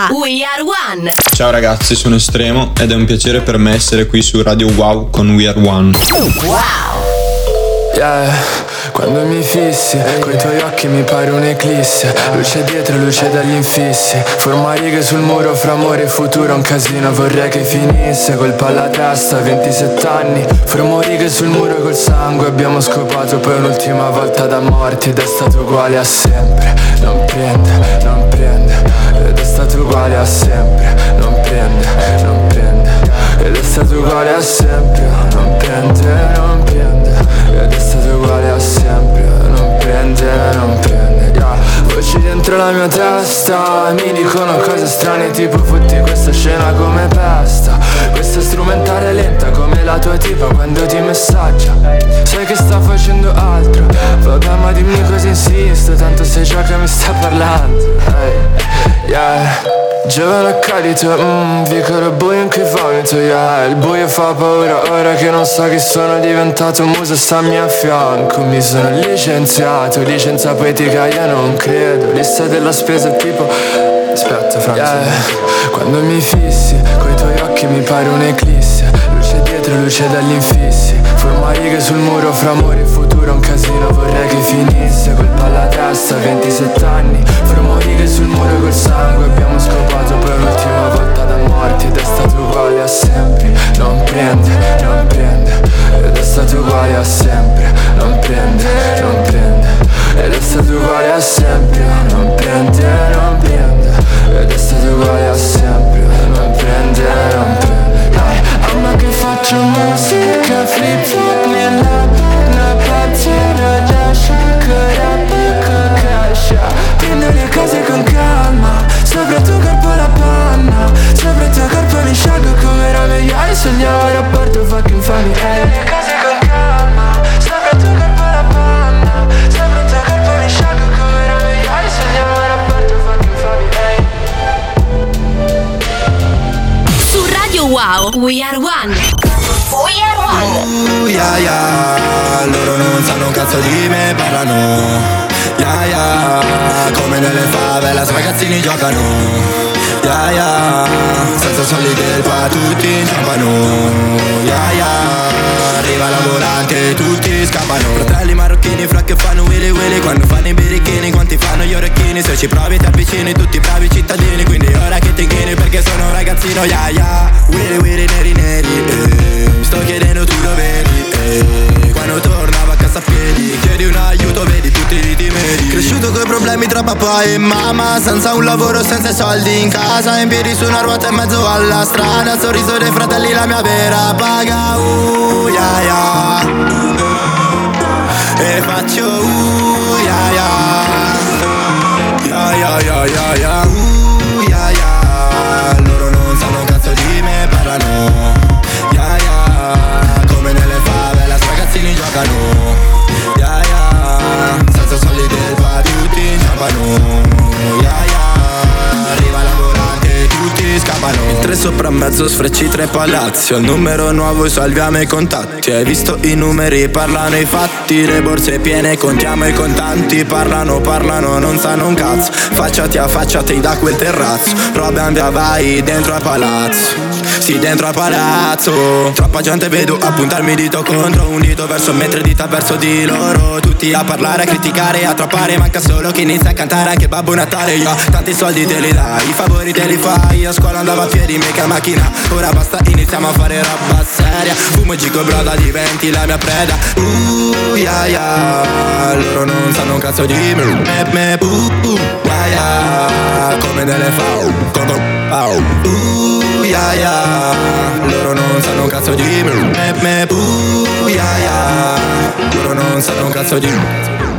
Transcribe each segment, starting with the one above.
a We Are One. Ciao ragazzi, sono Estremo ed è un piacere per me essere qui su Radio Wow con We Are One. Wow! Yeah, quando mi fissi, coi tuoi occhi mi pare un'eclisse Luce dietro, luce dagli infissi Forma righe sul muro fra amore e futuro Un casino vorrei che finisse Colpa alla testa, 27 anni Formo righe sul muro col sangue Abbiamo scopato poi un'ultima volta da morti Ed è stato uguale a sempre Non prende, uguale a sempre Non prende, non prende Ed è stato uguale a sempre Non prende, non prende ed è stato uguale a sempre Non prende, non prende yeah. Voci dentro la mia testa Mi dicono cose strane tipo fotti questa scena come pesta Questa strumentale lenta come la tua tipa quando ti messaggia. Sai che sta facendo altro? Vabbè ma dimmi cosa insisto Tanto sai già che mi sta parlando. Hey. Yeah Giovane accadito, mmm, vicolo buio in cui vomito, yeah. Il buio fa paura, ora che non so che sono diventato muso stammi a fianco. Mi sono licenziato, licenza poetica io non credo. Lista della spesa tipo... Aspetta Franzo yeah. Quando mi fissi, coi tuoi occhi mi pare un'eclisse Luce dietro, luce dagli infissi. Forma righe sul muro fra amore e futuro Un casino vorrei ragazzino Yeah, yeah. Willy willy neri neri eh. Sto chiedendo tu dove eri eh. Quando tornavo a casa a piedi Chiedi un aiuto, vedi tutti i timidi Cresciuto coi problemi tra papà e mamma Senza un lavoro, senza soldi in casa In piedi su una ruota in mezzo alla strada Sorriso dei fratelli, la mia vera paga Uh, yeah, yeah. E faccio uh, yeah, yeah. Yeah, yeah, yeah, yeah, yeah sopra mezzo sfrecci tre palazzi. Il numero nuovo, salviamo i contatti. Hai visto i numeri, parlano i fatti. Le borse piene, contiamo i contanti. Parlano, parlano, non sanno un cazzo. Facciati a facciati da quel terrazzo. Roba via, vai dentro al palazzo sì, dentro al palazzo. Troppa gente vedo a puntarmi dito contro Un dito verso me, tre dita verso di loro. Tutti a parlare, a criticare, a troppare Manca solo chi inizia a cantare. Anche Babbo Natale Io tanti soldi te li dai, i favori te li fai. A scuola andavo a piedi, mica macchina. Ora basta, iniziamo a fare roba seria. Fumo gigo broda, diventi la mia preda. Uh, yeah, yeah. Loro non sanno un cazzo di me. Me, me, uh, uh, yeah, yeah. Come delle fau, come, au. Uh, yeah, yeah loro non sanno un cazzo di me. Me, me, uh, yeah, yeah Loro non sanno un cazzo di me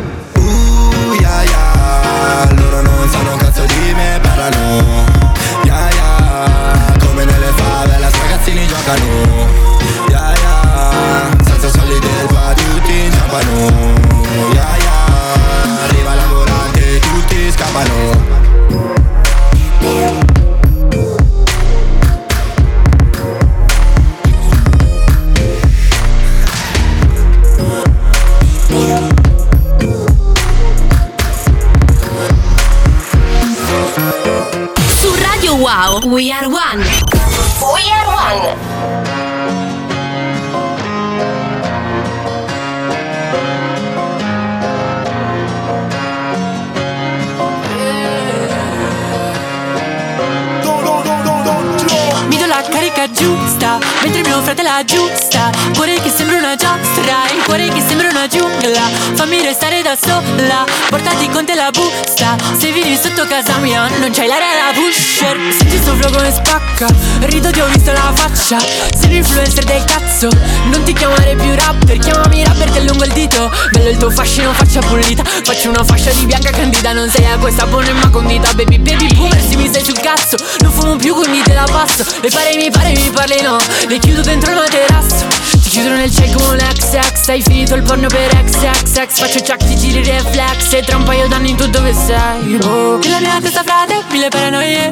da sola Portati con te la busta. Se vieni sotto casa mia Non c'hai l'aria da pusher. Senti sto flow come spacca Rido ti ho visto la faccia. Sei un influencer del cazzo Non ti chiamare più rapper. Chiamami rapper che lungo il dito. Bello il tuo fascino faccia pulita Faccio una fascia di bianca candida Non sei a questa buona ma condita Baby baby boomer se mi stai sul cazzo. Non fumo più quindi te la passo. Le pare mi pare mi parli no. Le chiudo dentro il materasso Ti chiudo nel cielo come l'ex Hai finito il porno per XXX Faccio chuck ti giri reflex. E tra un paio d'anni tu dove sei? Oh. Nella mia testa frate mille paranoie.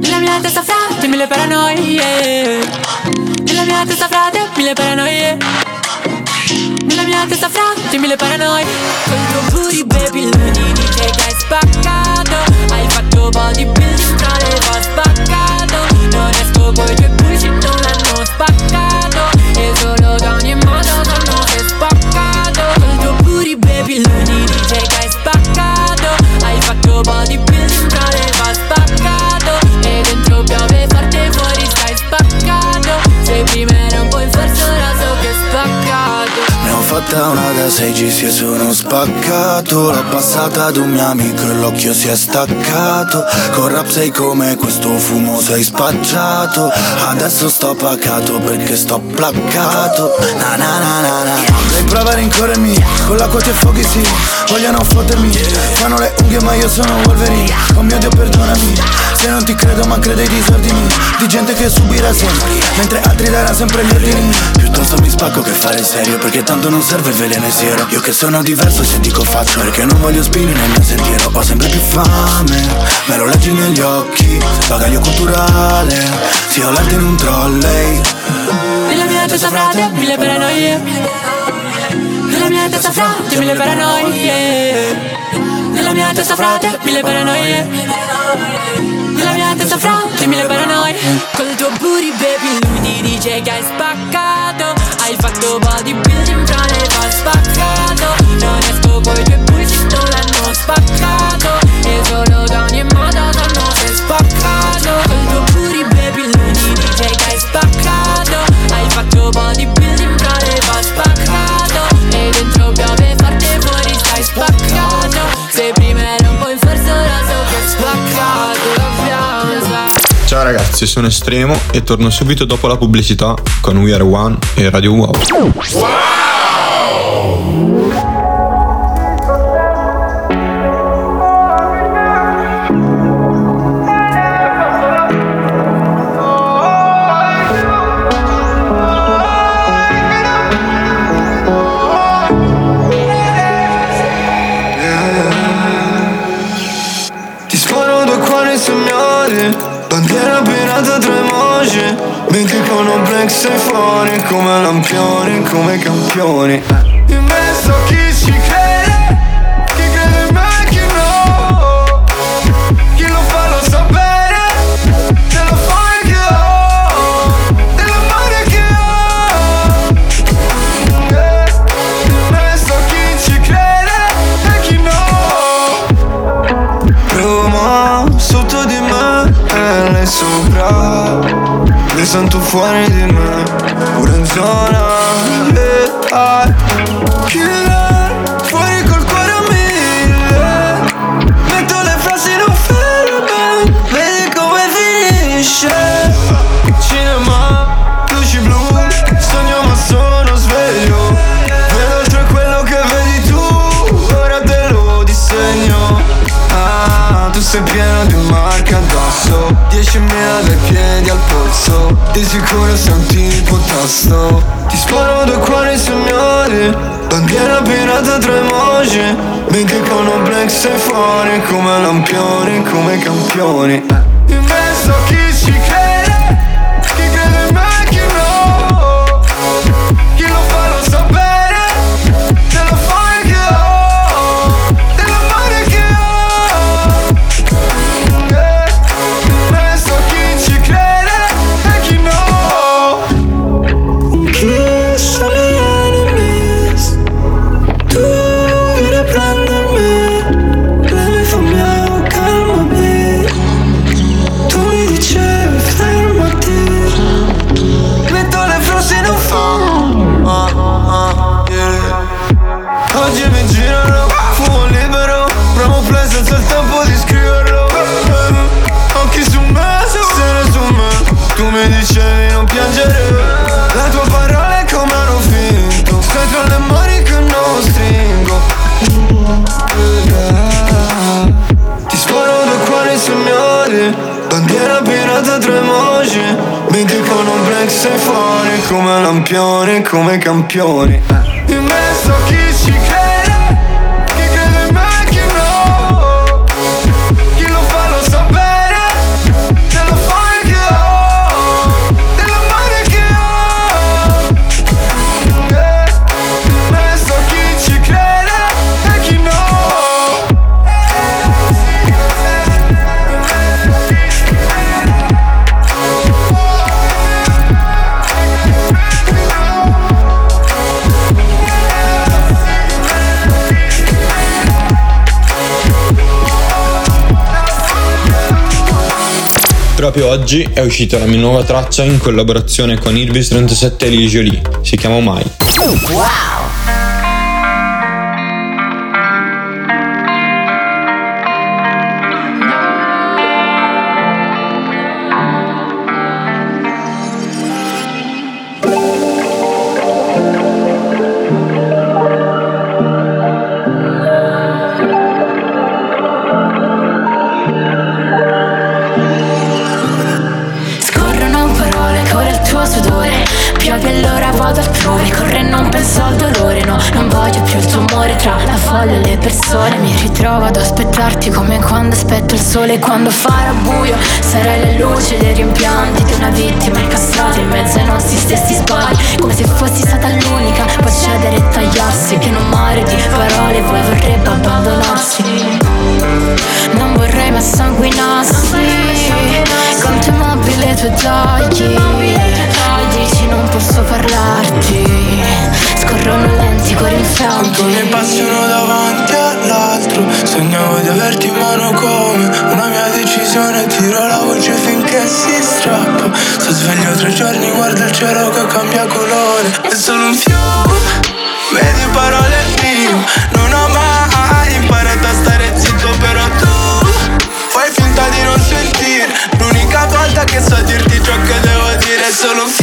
Nella mia testa frate mille paranoie. Nella mia testa frate mille paranoie. Nella mia testa frate mille paranoie. Tuo booty baby lui dice che hai spaccato. Hai fatto bodybuilding tra le va spaccato. Non esco coi fatta una da 6G e sono spaccato. L'ho passata ad un mio amico e l'occhio si è staccato. Con rap sei come questo fumo sei spacciato. Adesso sto pacato perché sto placcato. Na na na na na. Lei prova a rincorrermi Con l'acqua ti affoghi sì. Vogliono fottermi Fanno le unghie ma io sono Wolverine. Oh mio Dio perdonami Se non ti credo ma credo ai disordini. Di gente che subirà sempre Mentre altri daranno sempre gli ordini. Piuttosto mi spacco che fare serio Perché tanto non serve il veleno e siero. Io che sono diverso se dico faccio Perché non voglio spini nel mio sentiero. Ho sempre più fame Me lo leggi negli occhi. Bagaglio culturale Sì ho letto in un trolley. Nella mia testa frate mille paranoie. Nella mia testa frate mille paranoie. Nella mia testa frate mille paranoie Mia testa frate mille paranoie. Col tuo booty baby lui ti dice che hai spaccato. Hai fatto bodybuilding fra le fa spaccato. Non esco coi tuoi bullshit non l'hanno spaccato Sono Estremo e torno subito dopo la pubblicità con We Are One e Radio Wow. Ti Come lampioni, come campioni In mezzo a chi ci crede Chi crede in me chi no. Chi lo fa lo sa bene Te lo fa anche io. Te lo fare anche io. Eh, In mezzo a chi ci crede e chi no. Roma sotto di me e lei sopra. Mi sento fuori di me 10.000 dai piedi al polso. Di sicuro senti il potasto Ti sparo due cuori segnali Bandiera pirata tra emoji Mentre con un black sei fuori Come lampioni, come campioni come campioni Proprio oggi è uscita la mia nuova traccia in collaborazione con Irvis 37 e Lil Jolie. Si chiama Mai. Scorrono sole Quando farà buio. Sarai la luce dei rimpianti Di una vittima incastrata in mezzo ai nostri stessi sbagli. Come se fossi stata l'unica Puoi cedere e tagliarsi Che in un mare di parole Voi vorrebbe abbandonarsi. Non vorrei ma sanguinassi Conto mobile tue tagli. Mi dici non posso parlarti. Scorrono lenti cuori Quanto ne passano davanti all'altro. Sognavo di averti in mano come una mia decisione. Tiro la voce finché si strappa. Sto sveglio tre giorni, guarda il cielo che cambia colore. È solo un fiume, vedi parole mie Non ho mai L'unica volta che so dirti ciò che devo dire È solo un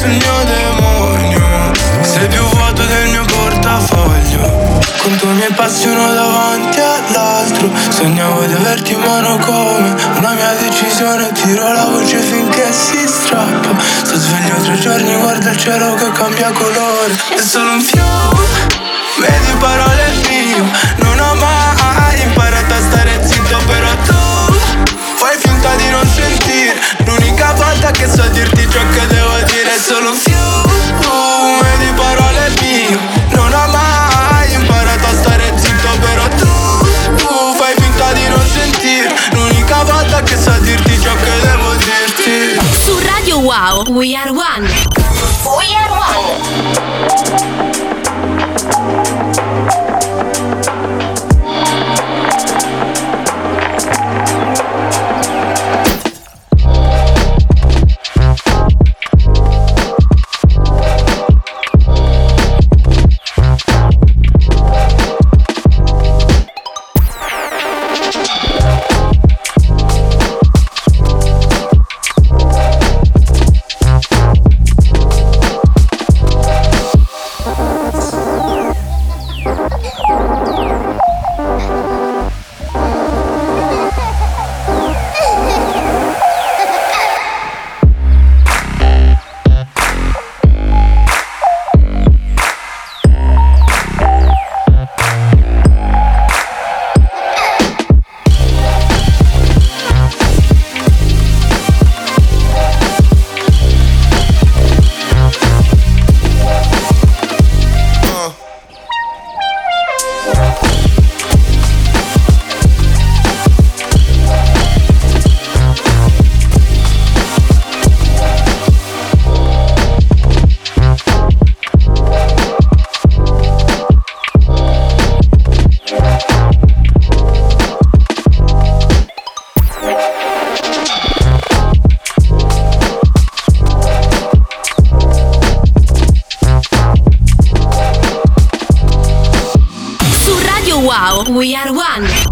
sul mio demonio. Sei più vuoto del mio portafoglio. Conto mi appassiono davanti all'altro. Sognavo di averti in mano come una mia decisione. Tiro la voce finché si strappa. Sto sveglio tre giorni, guarda il cielo che cambia colore. È solo un fiume, vedi parole mie. Non ho mai imparato a stare zitto però tu Fai finta di non L'unica volta che so dirti ciò che devo dire È solo un fiume di parole mie Non ho mai imparato a stare zitto però tu Fai finta di non sentire L'unica volta che so dirti ciò che devo dirti Su Radio Wow, We Are One. We Are One. Wow, we are one.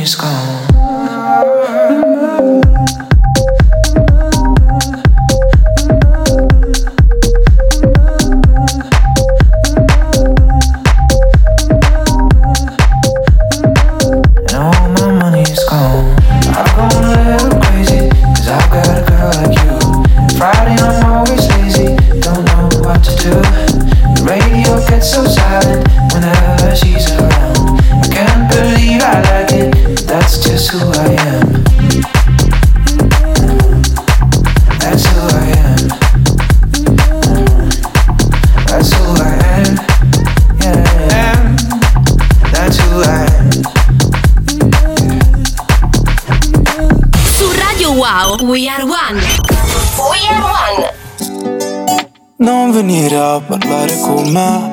is gone. Me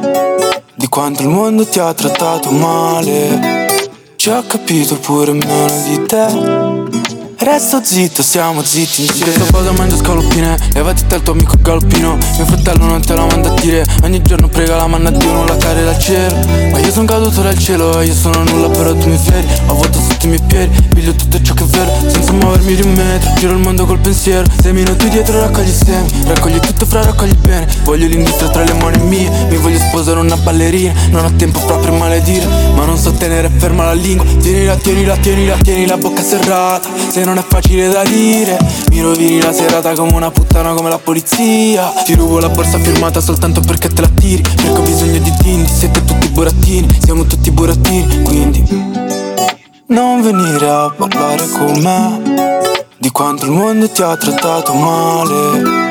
di quanto il mondo ti ha trattato male. Ci ho capito pure meno di te. Resto zitto, stiamo zitti insieme Sto cosa mangio scaloppine Levati dal tuo amico galoppino Mio fratello non te la manda a dire. Ogni giorno prega la manna a Dio non la cade dal cielo. Ma io sono caduto dal cielo io sono nulla però tu mi fieri. Ho vuoto sotto i miei piedi Piglio tutto ciò che è vero. Senza muovermi di un metro Giro il mondo col pensiero. Sei minuti dietro raccogli semi. Raccogli tutto fra raccogli bene Voglio l'industria tra le mani mie. Mi voglio sposare una ballerina. Non ho tempo proprio a maledire. Ma non so tenere ferma la lingua. Tienila, tienila, tienila, tieni la bocca serrata. Se non è facile da dire. Mi rovini la serata come una puttana come la polizia. Ti rubo la borsa firmata soltanto perché te la tiri Perché ho bisogno di dindi Siete tutti burattini Siamo tutti burattini Quindi Non venire a parlare con me Di quanto il mondo ti ha trattato male.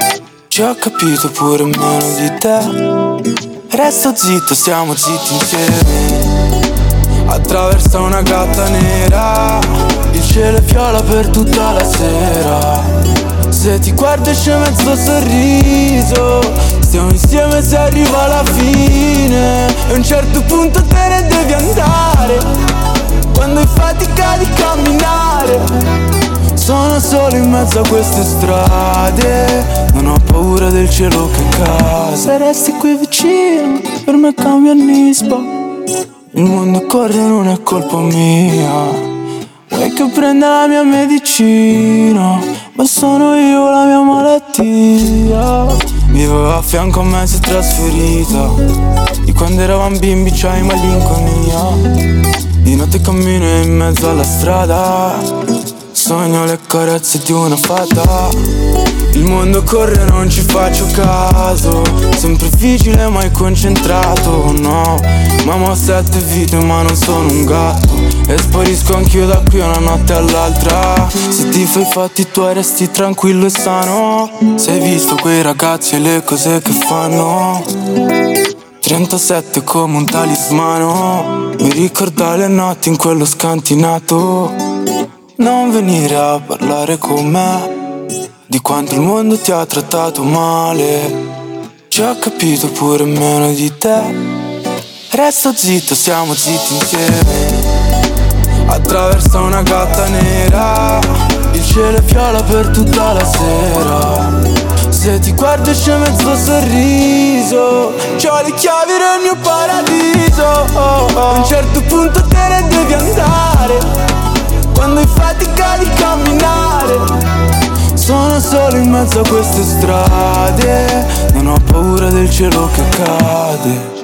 Ci ho capito pure meno di te. Resto zitto, stiamo zitti insieme. Attraversa una gatta nera cielo è viola per tutta la sera. Se ti guardo esce mezzo sorriso Stiamo insieme se arriva alla fine. E a un certo punto te ne devi andare. Quando hai fatica di camminare sono solo in mezzo a queste strade. Non ho paura del cielo che cade. Se resti qui vicino Per me cambia nispa Il mondo corre non è colpa mia Vuoi che prenda la mia medicina Ma sono io la mia malattia. Vivo a fianco a me si è trasferita. Di quando eravamo bimbi c'hai malinconia. Di notte cammino in mezzo alla strada. Sogno le carezze di una fata. Il mondo corre non ci faccio caso. Sempre vigile mai concentrato, no. Mamma ho sette vite ma non sono un gatto E sparisco anch'io da qui una notte all'altra Se ti fai fatti tuoi resti tranquillo e sano Se hai visto quei ragazzi e le cose che fanno 37 come un talismano Mi ricorda le notti in quello scantinato non venire a parlare con me di quanto il mondo ti ha trattato male. Ci ho capito pure meno di te. Resto zitto, siamo zitti insieme. Attraverso una gatta nera, il cielo è viola per tutta la sera. Se ti guardo c'è mezzo sorriso. C'ho le chiavi del mio paradiso. A un certo punto te ne devi andare. Quando hai fatica di camminare. Sono solo in mezzo a queste strade. Non ho paura del cielo che cade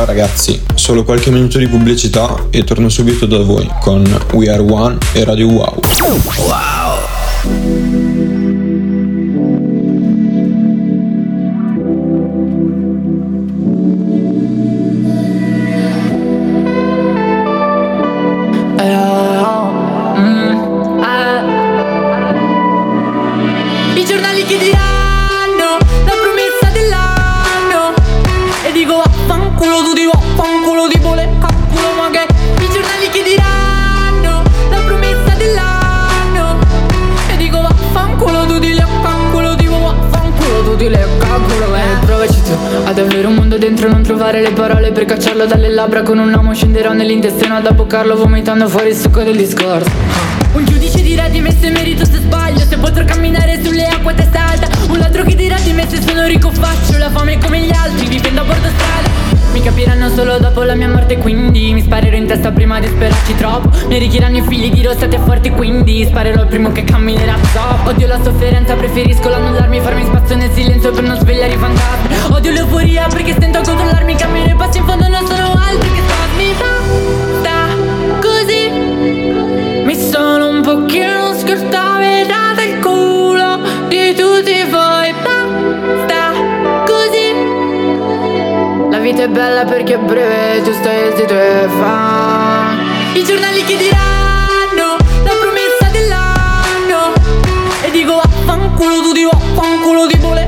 Ciao ragazzi, solo qualche minuto di pubblicità e torno subito da voi con We Are One e Radio Wow. Wow! Trovare le parole per cacciarlo dalle labbra. Con un uomo scenderò nell'intestino ad abboccarlo vomitando fuori il succo del discorso. Un giudice dirà di me se merito se sbaglio. Se potrò camminare sulle acque a testa alta. Un altro che dirà di me se sono ricco faccio la fame come gli altri vivendo a bordo strada mi capiranno solo dopo la mia morte quindi Mi sparerò in testa prima di sperarci troppo. Mi arricchiranno i figli dirò state forti quindi Sparerò il primo che camminerà. Top Odio la sofferenza preferisco l'annullarmi Farmi spazio nel silenzio per non svegliare i fantasmi. Odio l'euforia perché stento a controllarmi Cammino e passi in fondo non sono altri che spasmi Basta così. Mi sono un pochino scordato il culo di tutti voi vita è bella perché è breve, tu stai zitto e fa. I giornali che diranno la promessa dell'anno. E dico vaffanculo tu di vaffanculo di bole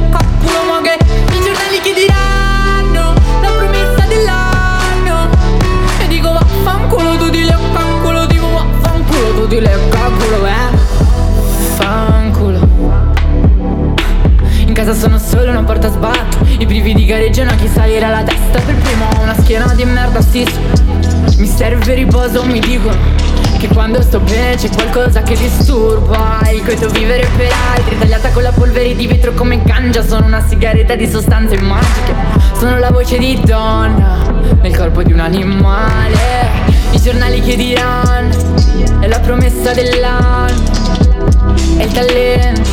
di merda sì. Mi serve riposo mi dicono Che quando sto bene c'è qualcosa che disturba. Il coito vivere per altri Tagliata con la polvere di vetro come ganja Sono una sigaretta di sostanze magiche. Sono la voce di donna Nel corpo di un animale. I giornali che diranno È la promessa dell'anno. È il talento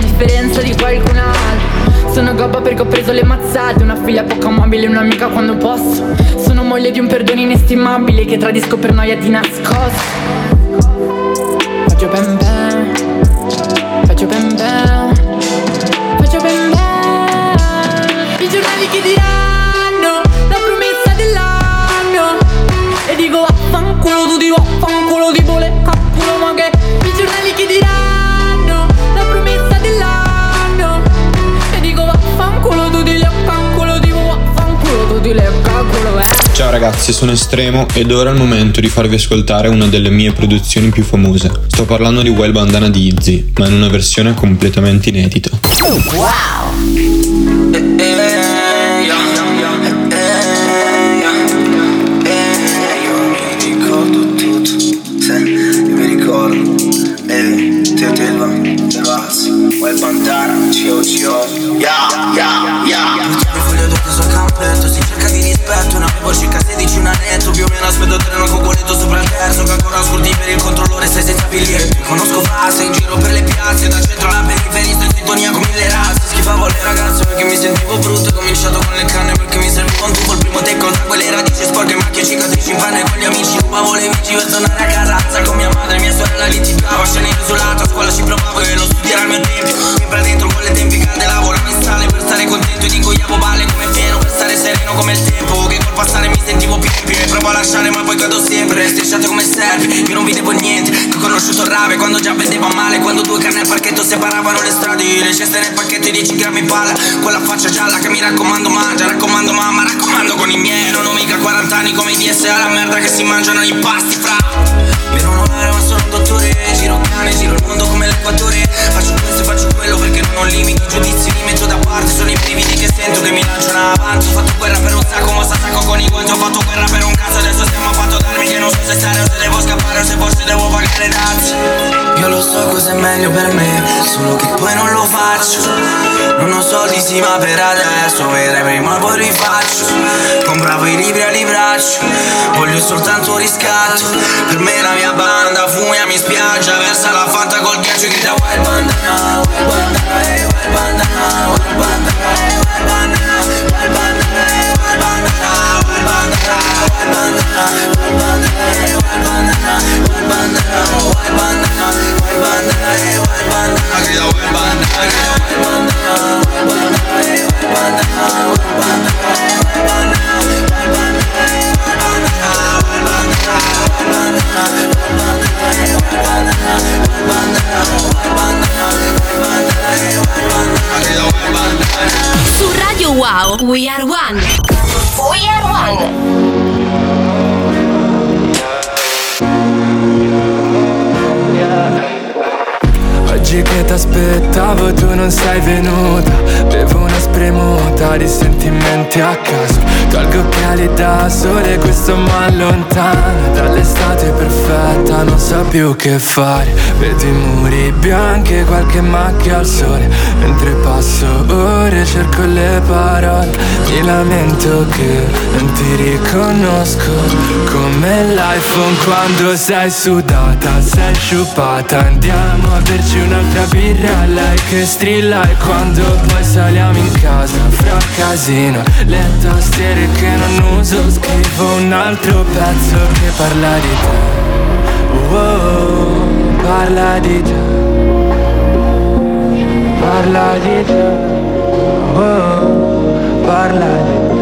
differenza di qualcun altro Sono gobba perché ho preso le mazzate. Una figlia poco amabile, un'amica quando posso. Sono moglie di un perdono inestimabile Che tradisco per noia di nascosto ragazzi, sono estremo ed ora è il momento di farvi ascoltare una delle mie produzioni più famose. Sto parlando di Well Bandana di Izzy, ma in una versione completamente inedita. ricordo annetto, più o meno aspetto il treno con boleto sopra il terzo, che ancora ascolti per il controllore sei senza biglietto. Conosco fase in giro per le piazze, da centro alla periferia sto in sintonia con mille razze, schifavo le ragazze perché mi sentivo brutto, ho cominciato con le canne perché mi serviva un tubo, il primo tecco tra quelle radici sporche, macchie, cicatrici in panne con gli amici, rubavo le bici per tornare a carrazza con mia madre, mia sorella litigava, scenendo sul lato, a scuola ci provavo e lo studiare al mio tempo, sempre dentro con le tempi calde, lavoravo in sale per stare contento, ti ingoiavo balle come pieno, per stare sereno come il tempo, che col passare mi sentivo più e provo a lasciare ma poi cado sempre, strisciato come serve, io non vedevo niente, che ho conosciuto rave quando già vedeva male, quando due canne al parchetto separavano le strade, le ceste nel pacchetto e 10 grammi palla, con faccia gialla che mi raccomando mangia, raccomando mamma, raccomando con i miei, non ho mica 40 anni come i DS alla merda che si mangiano i pasti fra. Mi non vero ma sono un dottore, giro cane, giro il mondo come l'equatore, faccio questo e faccio quello perché non ho limiti, giudizi li metto da parte, sono i brividi che sento che mi lanciano avanti, ho fatto guerra per un sacco, ma sta sacco con i guanti, ho fatto guerra per un cazzo, adesso stiamo a fatto darmi che non so se stare o se devo scappare o se forse devo pagare dazi. Io lo so cos'è meglio per me, solo che poi non lo faccio. Non ho soldi sì ma per adesso, vedrai prima poi rifaccio. Compravo i libri a libraccio, voglio soltanto riscatto. Per me la mia banda fumia mi spiaggia, versa la fanta col ghiaccio e grida Wild bandana, wild bandana, eh, wild bandana, wild bandana, eh, wild bandana, wild bandana, eh, wild bandana, wild bandana, wild bandana, Su Radio Wow, We Are One. We Are One. Oggi che t'aspettavo tu non sei venuta. Bevo una spremuta di sentimenti a caso. Tolgo occhiali da sole, questo m'allontana Dall'estate perfetta, non so più che fare. Vedo i muri bianchi qualche macchia al sole. Mentre passo ore cerco le parole. Mi lamento che non ti riconosco. Come l'iPhone quando sei sudata, sei sciupata. Andiamo a berci un'altra birra Lei che strilla e quando poi saliamo in casa Fra casino, le tastiere che non uso Scrivo un altro pezzo che parla di te. Oh, Parla di te. Parla di te. Oh, Parla di te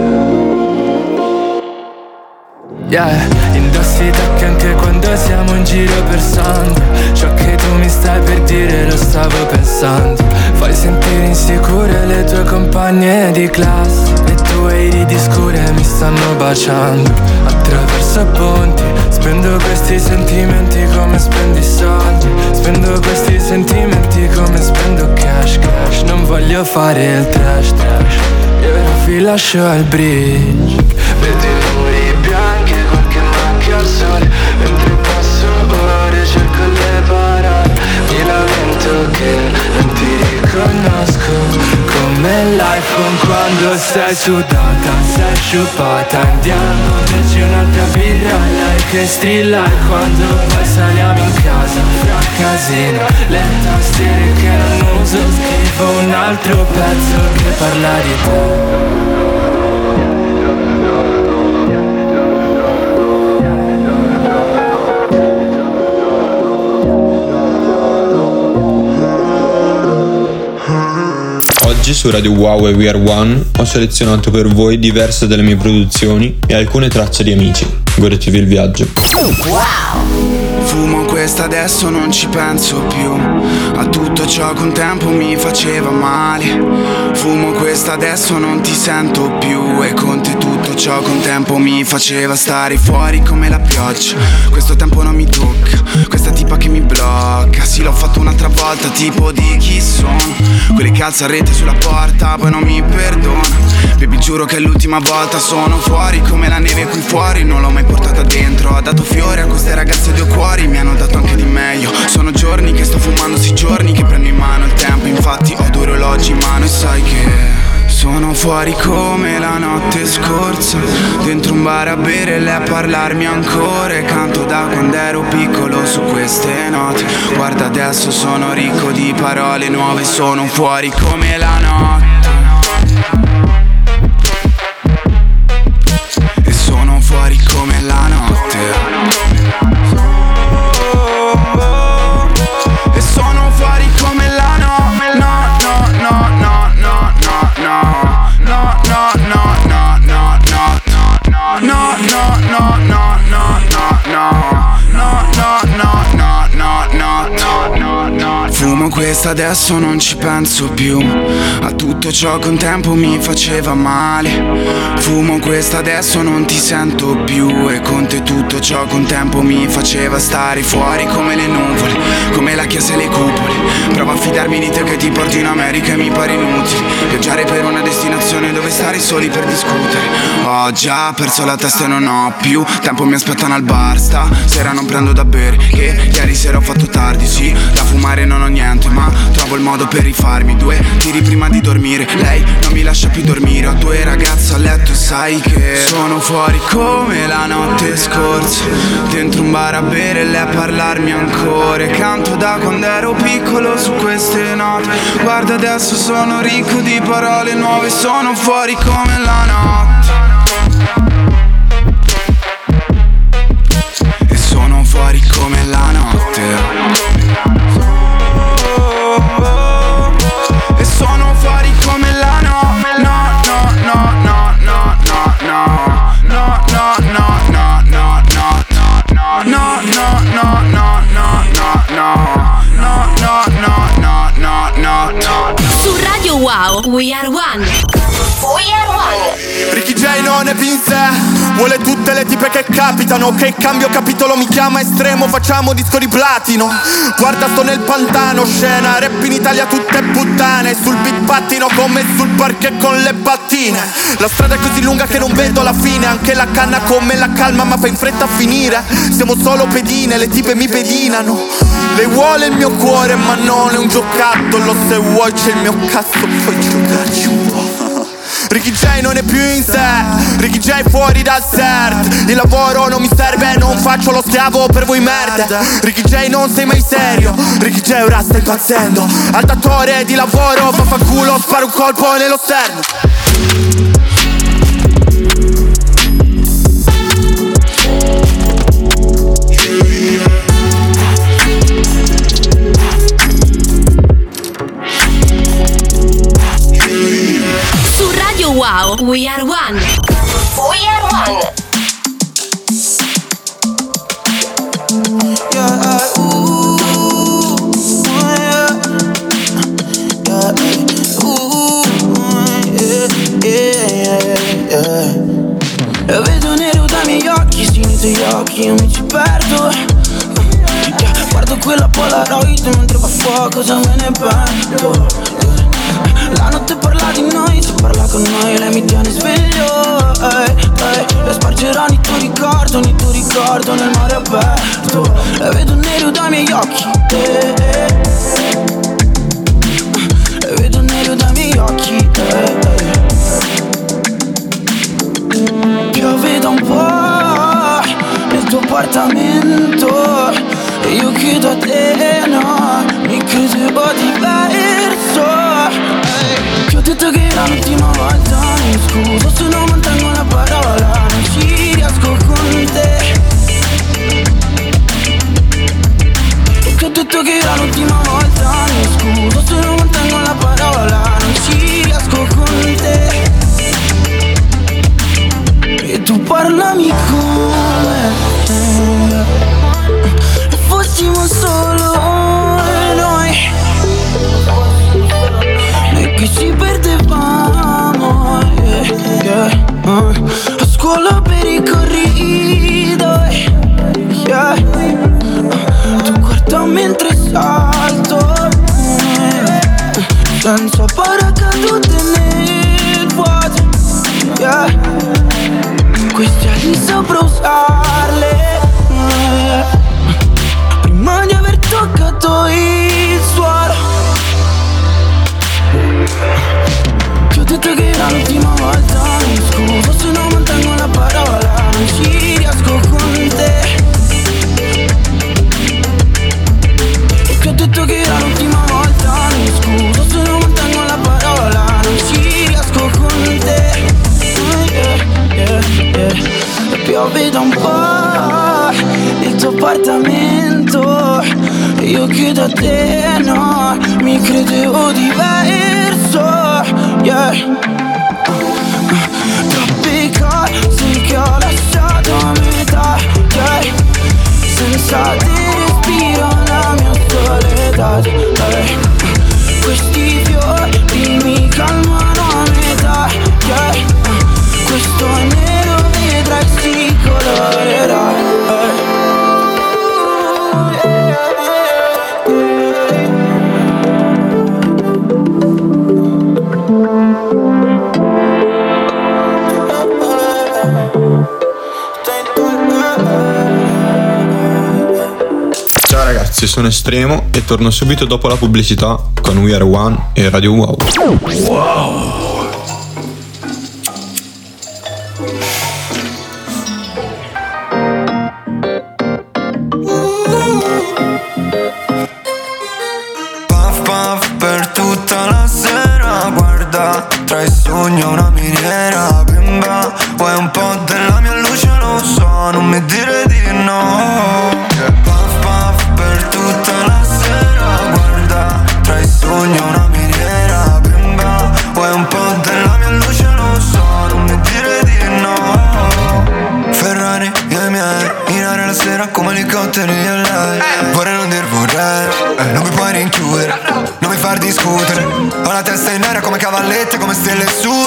Yeah, indossi tacchi anche quando siamo in giro per Sandro Ciò che tu mi stai per dire lo stavo pensando. Fai sentire insicure le tue compagne di classe. Le tue iridi scure mi stanno baciando. Attraverso ponti Spendo questi sentimenti come spendi soldi. Spendo questi sentimenti come spendo cash cash. Non voglio fare il trash trash. Io vi lascio al bridge. Vedi i muri al sole Mentre passo ore cerco le parole. Mi lamento che non ti riconosco Come l'iPhone quando sei sudata. Sei sciupata Andiamo berci un'altra birra. Lei che strilla quando poi saliamo in casa. Fra casino Le tastiere che non uso Scrivo un altro pezzo che parla di te Oggi su Radio Wow e We Are One ho selezionato per voi diverse delle mie produzioni e alcune tracce di amici. Godetevi il viaggio. Quel questa adesso non ci penso più. A tutto ciò che un tempo mi faceva male. Fumo questa adesso non ti sento più. E con te tutto ciò che un tempo mi faceva stare fuori come la pioggia. Questo tempo non mi tocca. Questa tipa che mi blocca. Sì l'ho fatto un'altra volta tipo di chi sono Quelli che alza rete sulla porta poi non mi perdona. Baby giuro che è l'ultima volta sono fuori come la neve qui fuori. Non l'ho mai portata dentro. Ho dato fiore a queste ragazze due cuori. Mi hanno dato anche di meglio. Sono giorni che sto fumando, sì giorni che prendo in mano il tempo. Infatti ho due orologi in mano e sai che sono fuori come la notte scorsa. Dentro un bar a bere e lei a parlarmi ancora. E canto da quando ero piccolo su queste note. Guarda adesso sono ricco di parole nuove Sono fuori come la notte questa adesso non ci penso più. A tutto ciò che un tempo mi faceva male. Fumo questa adesso non ti sento più. E con te tutto ciò che un tempo mi faceva stare fuori come le nuvole Come la chiesa e le cupole. Prova a fidarmi di te che ti porti in America e mi pare inutile. Viaggiare per una destinazione dove stare soli per discutere. Ho già perso la testa e non ho più Tempo mi aspettano al bar. Sta Sera non prendo da bere Che ieri sera ho fatto tardi. Sì, da fumare non ho niente Ma trovo il modo per rifarmi. Due tiri prima di dormire. Lei non mi lascia più dormire. Ho due ragazze a letto e sai che Sono fuori come la notte scorsa. Dentro un bar a bere e lei a parlarmi ancora. Canto da quando ero piccolo su queste note. Guarda adesso sono ricco di parole nuove. Sono fuori come la notte. E sono fuori come la notte We Are One. We Are One. Ricky J non è sé Vuole tutte le tipe che capitano Che cambio capitolo mi chiama estremo Facciamo disco di platino. Guarda sto nel pantano Scena rap in Italia tutte puttane. Sul beat pattino come sul parquet con le battine La strada è così lunga che non vedo la fine. Anche la canna come la calma ma fa in fretta a finire. Siamo solo pedine, le tipe mi pedinano. Lei vuole il mio cuore ma non è un giocattolo. Se vuoi c'è il mio cazzo puoi giocarci un po' Ricky J non è più in sé. Ricky J fuori dal CERT. Il lavoro non mi serve, non faccio lo schiavo per voi merda. Ricky J non sei mai serio. Ricky J ora stai impazzendo. Al datore di lavoro, vaffanculo, sparo un colpo nello sterno Wow, We Are One. We Are One. E vedo nero dai miei occhi, sì, nei tuoi occhi io mi ci perdo Yeah, Guardo quella Polaroid mentre fa fuoco, cosa me ne Yeah. La notte parla di dai sono Estremo e torno subito dopo la pubblicità con We Are One e Radio Wow. Wow! tra i sogni una miniera bimba vuoi un po' della mia luce lo so non mi dire discutere. Ho la testa in aria come cavallette, come stelle su.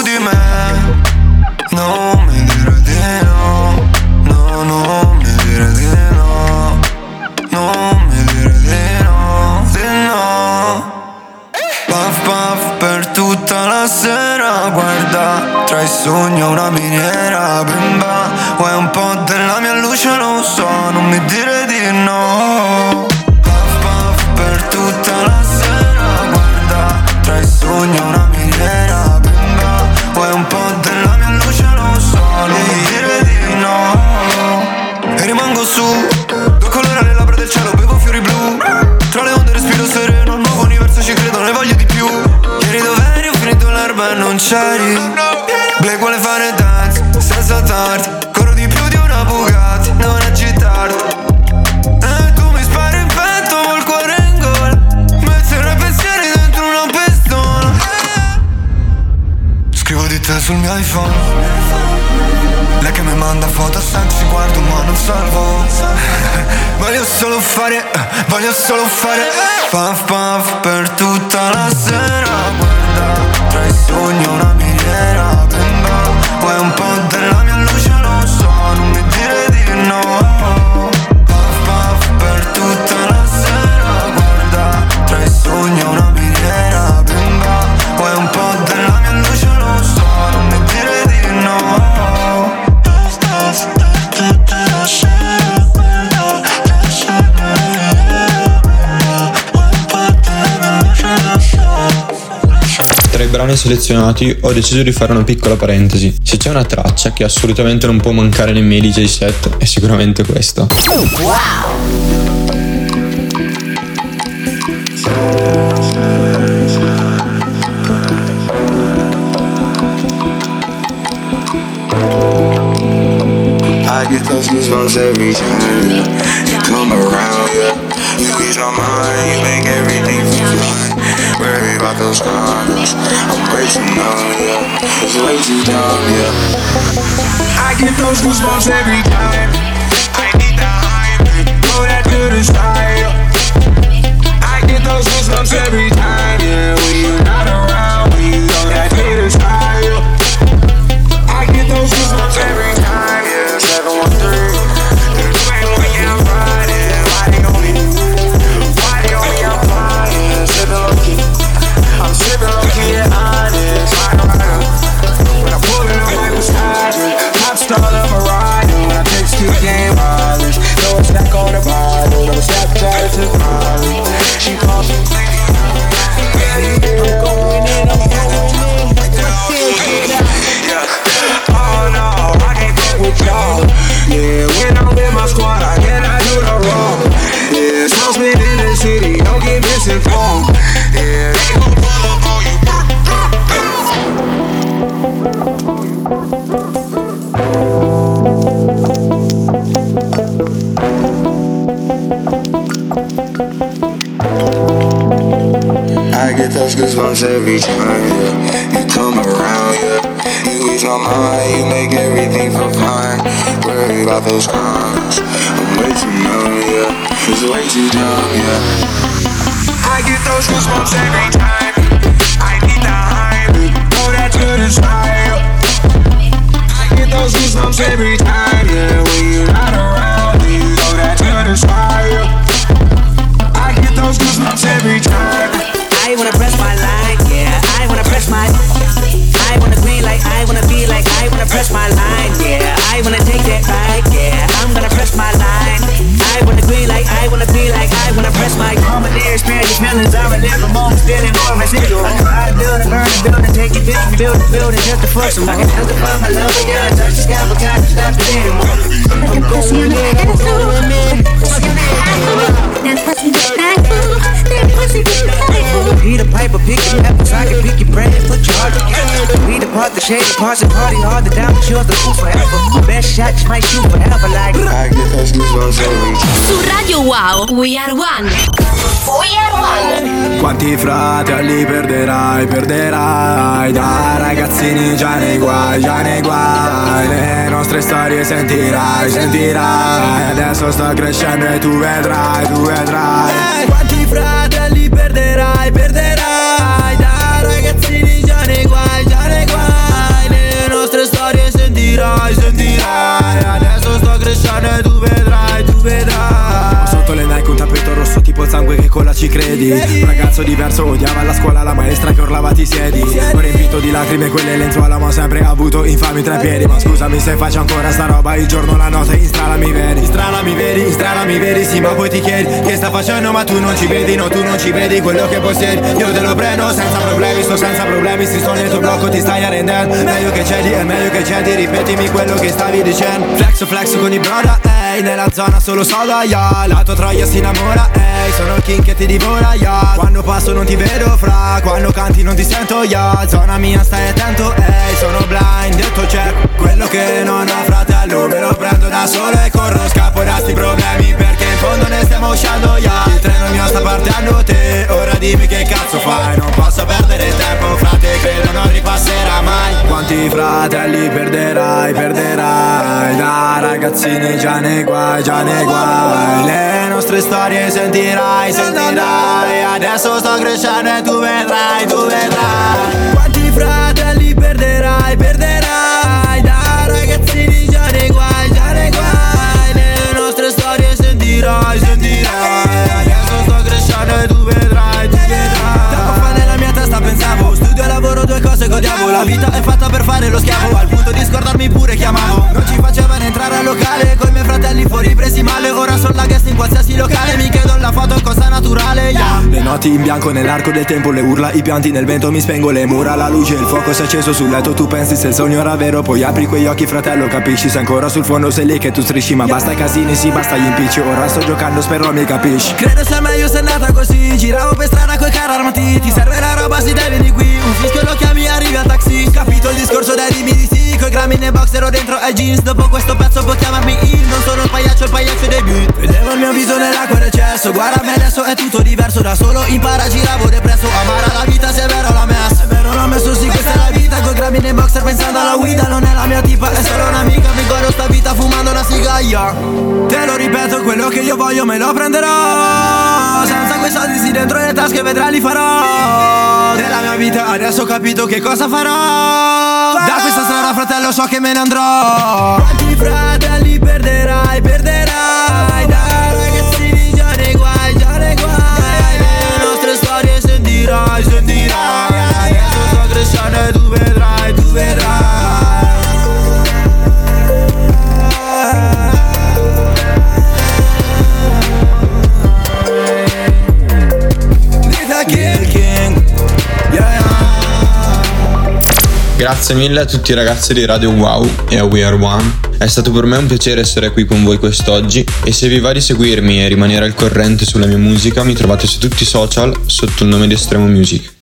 l'iPhone Lei che mi manda foto senza guardo ma non salvo. Voglio solo fare, voglio solo fare Paf paf per tutta la sera. Guarda, tra i sogni una miniera. selezionati ho deciso di fare una piccola parentesi. Se c'è una traccia che assolutamente non può mancare nei miei DJ set è sicuramente questa. Wow! Every time you come around. You ease my mind, you make every feels honest. I'm way too numb, yeah. It's way too dumb, yeah. I get those goosebumps every time. Every time. You come around, yeah. You ease my mind, you make everything feel fine. Worry about those cons. I'm way too numb, yeah. It's way too dumb, yeah. I get those goosebumps every time. I need the hype. Know that's good inside. I get those goosebumps every time, experience your feelings. I relive the moment, feeling more residual. I build and burn and build and take it, build and build and build and just to fuck some. I can justify my love, but yeah, touch the sky, but can't stop it anymore. I'm going in, I'm going in. That pussy get back, that pussy get back. Peter Piper, pick your apples, I can pick your brain, put your heart together. We depart the shady parts and party hard, the down, but yours the fool forever. Best shot, you might shoot forever, like. I get those goosebumps every time. Su Radio Wow, We Are One. We Are One. Quanti fratelli perderai, perderai Da ragazzini già nei guai, già nei guai Le nostre storie sentirai, sentirai Adesso sto crescendo e tu vedrai, tu vedrai. Quanti fratelli perderai, perderai sangue che cola ci credi? Ragazzo diverso odiava la scuola la maestra che urlava ti siedi. Ho riempito di lacrime quelle lenzuola ma ho sempre avuto infami tra i piedi. Ma scusami se faccio ancora sta roba il giorno la notte in strada mi vedi. In strada mi vedi, in strada mi vedi sì ma poi ti chiedi Che sta facendo ma tu non ci vedi no tu non ci vedi quello che possiedi. Io te lo prendo senza problemi sto senza problemi si sto nel tuo blocco ti stai arrendendo. Meglio che cedi è meglio che cedi ripetimi quello che stavi dicendo. Flexo flexo con i broda ehi nella zona solo soda yeah La tua troia si innamora ehi. Sono il king che ti divora yeah Quando passo non ti vedo fra. Quando canti non ti sento yeah Zona mia stai attento ehi. Sono blind detto c'è quello che non ha fratello. Me lo prendo da solo e corro scappo da sti problemi perché in fondo ne stiamo uscendo yeah Il treno mio sta partendo te. Ora dimmi che cazzo fai. Non posso perdere tempo frate credo non ripasserà mai. Quanti fratelli perderai perderai da ragazzini già nei guai già nei guai. Le nostre storie sentirai sentirai. Adesso sto crescendo e tu vedrai tu vedrai. Quanti fratelli perderai perderai. Da ragazzini già nei guai già nei guai. Le nostre storie sentirai sentirai. Adesso sto crescendo e tu vedrai tu vedrai pensavo studio e lavoro due cose godiamo. la vita è fatta per fare lo schiavo. Al punto di scordarmi pure chiamavo. Non ci facevano entrare al locale coi miei fratelli fuori presi male. Ora sono la guest in qualsiasi locale. Mi chiedo la foto cosa naturale yeah. le noti in bianco nell'arco del tempo le urla i pianti nel vento mi spengo le mura la luce il fuoco si è acceso sul letto. Tu pensi se il sogno era vero poi apri quegli occhi fratello capisci se ancora sul fondo sei lì che tu strisci. Ma basta i casini sì basta gli impicci. Ora sto giocando spero mi capisci. Credo sia meglio se è andata così. Giravo per strada coi carri armati ti serve la roba si devi di qui un fischio lo chiami arrivi al taxi. Capito il discorso dai rimi di sì coi grammi nei box ero dentro ai jeans. Dopo questo pezzo puoi chiamarmi il non sono il pagliaccio il pagliaccio dei beat. Vedevo il mio viso nell'acqua del cesso guarda me adesso è tutto diverso da solo impara giravo depresso amara la vita se è vero l'ha messa. È vero l'ho messo sì questa è la vita coi grammi nei boxer pensando alla guida non è la mia tipa è solo un'amica mi godo sta vita fumando una sigaia te lo ripeto quello che io voglio me lo prenderò senza quei soldi sì dentro le tasche vedrai li farò. Della mia vita adesso ho capito che cosa farò. Da questa strada fratello so che me ne andrò. Quanti fratelli perderai perderai. Da ragazzini già nei guai già nei guai. Le nostre storie sentirai sentirai. Adesso sto crescendo e tu vedrai tu vedrai Grazie mille a tutti i ragazzi di Radio Wow e a We Are One. È stato per me un piacere essere qui con voi quest'oggi e se vi va di seguirmi e rimanere al corrente sulla mia musica mi trovate su tutti i social sotto il nome di Estremo Music.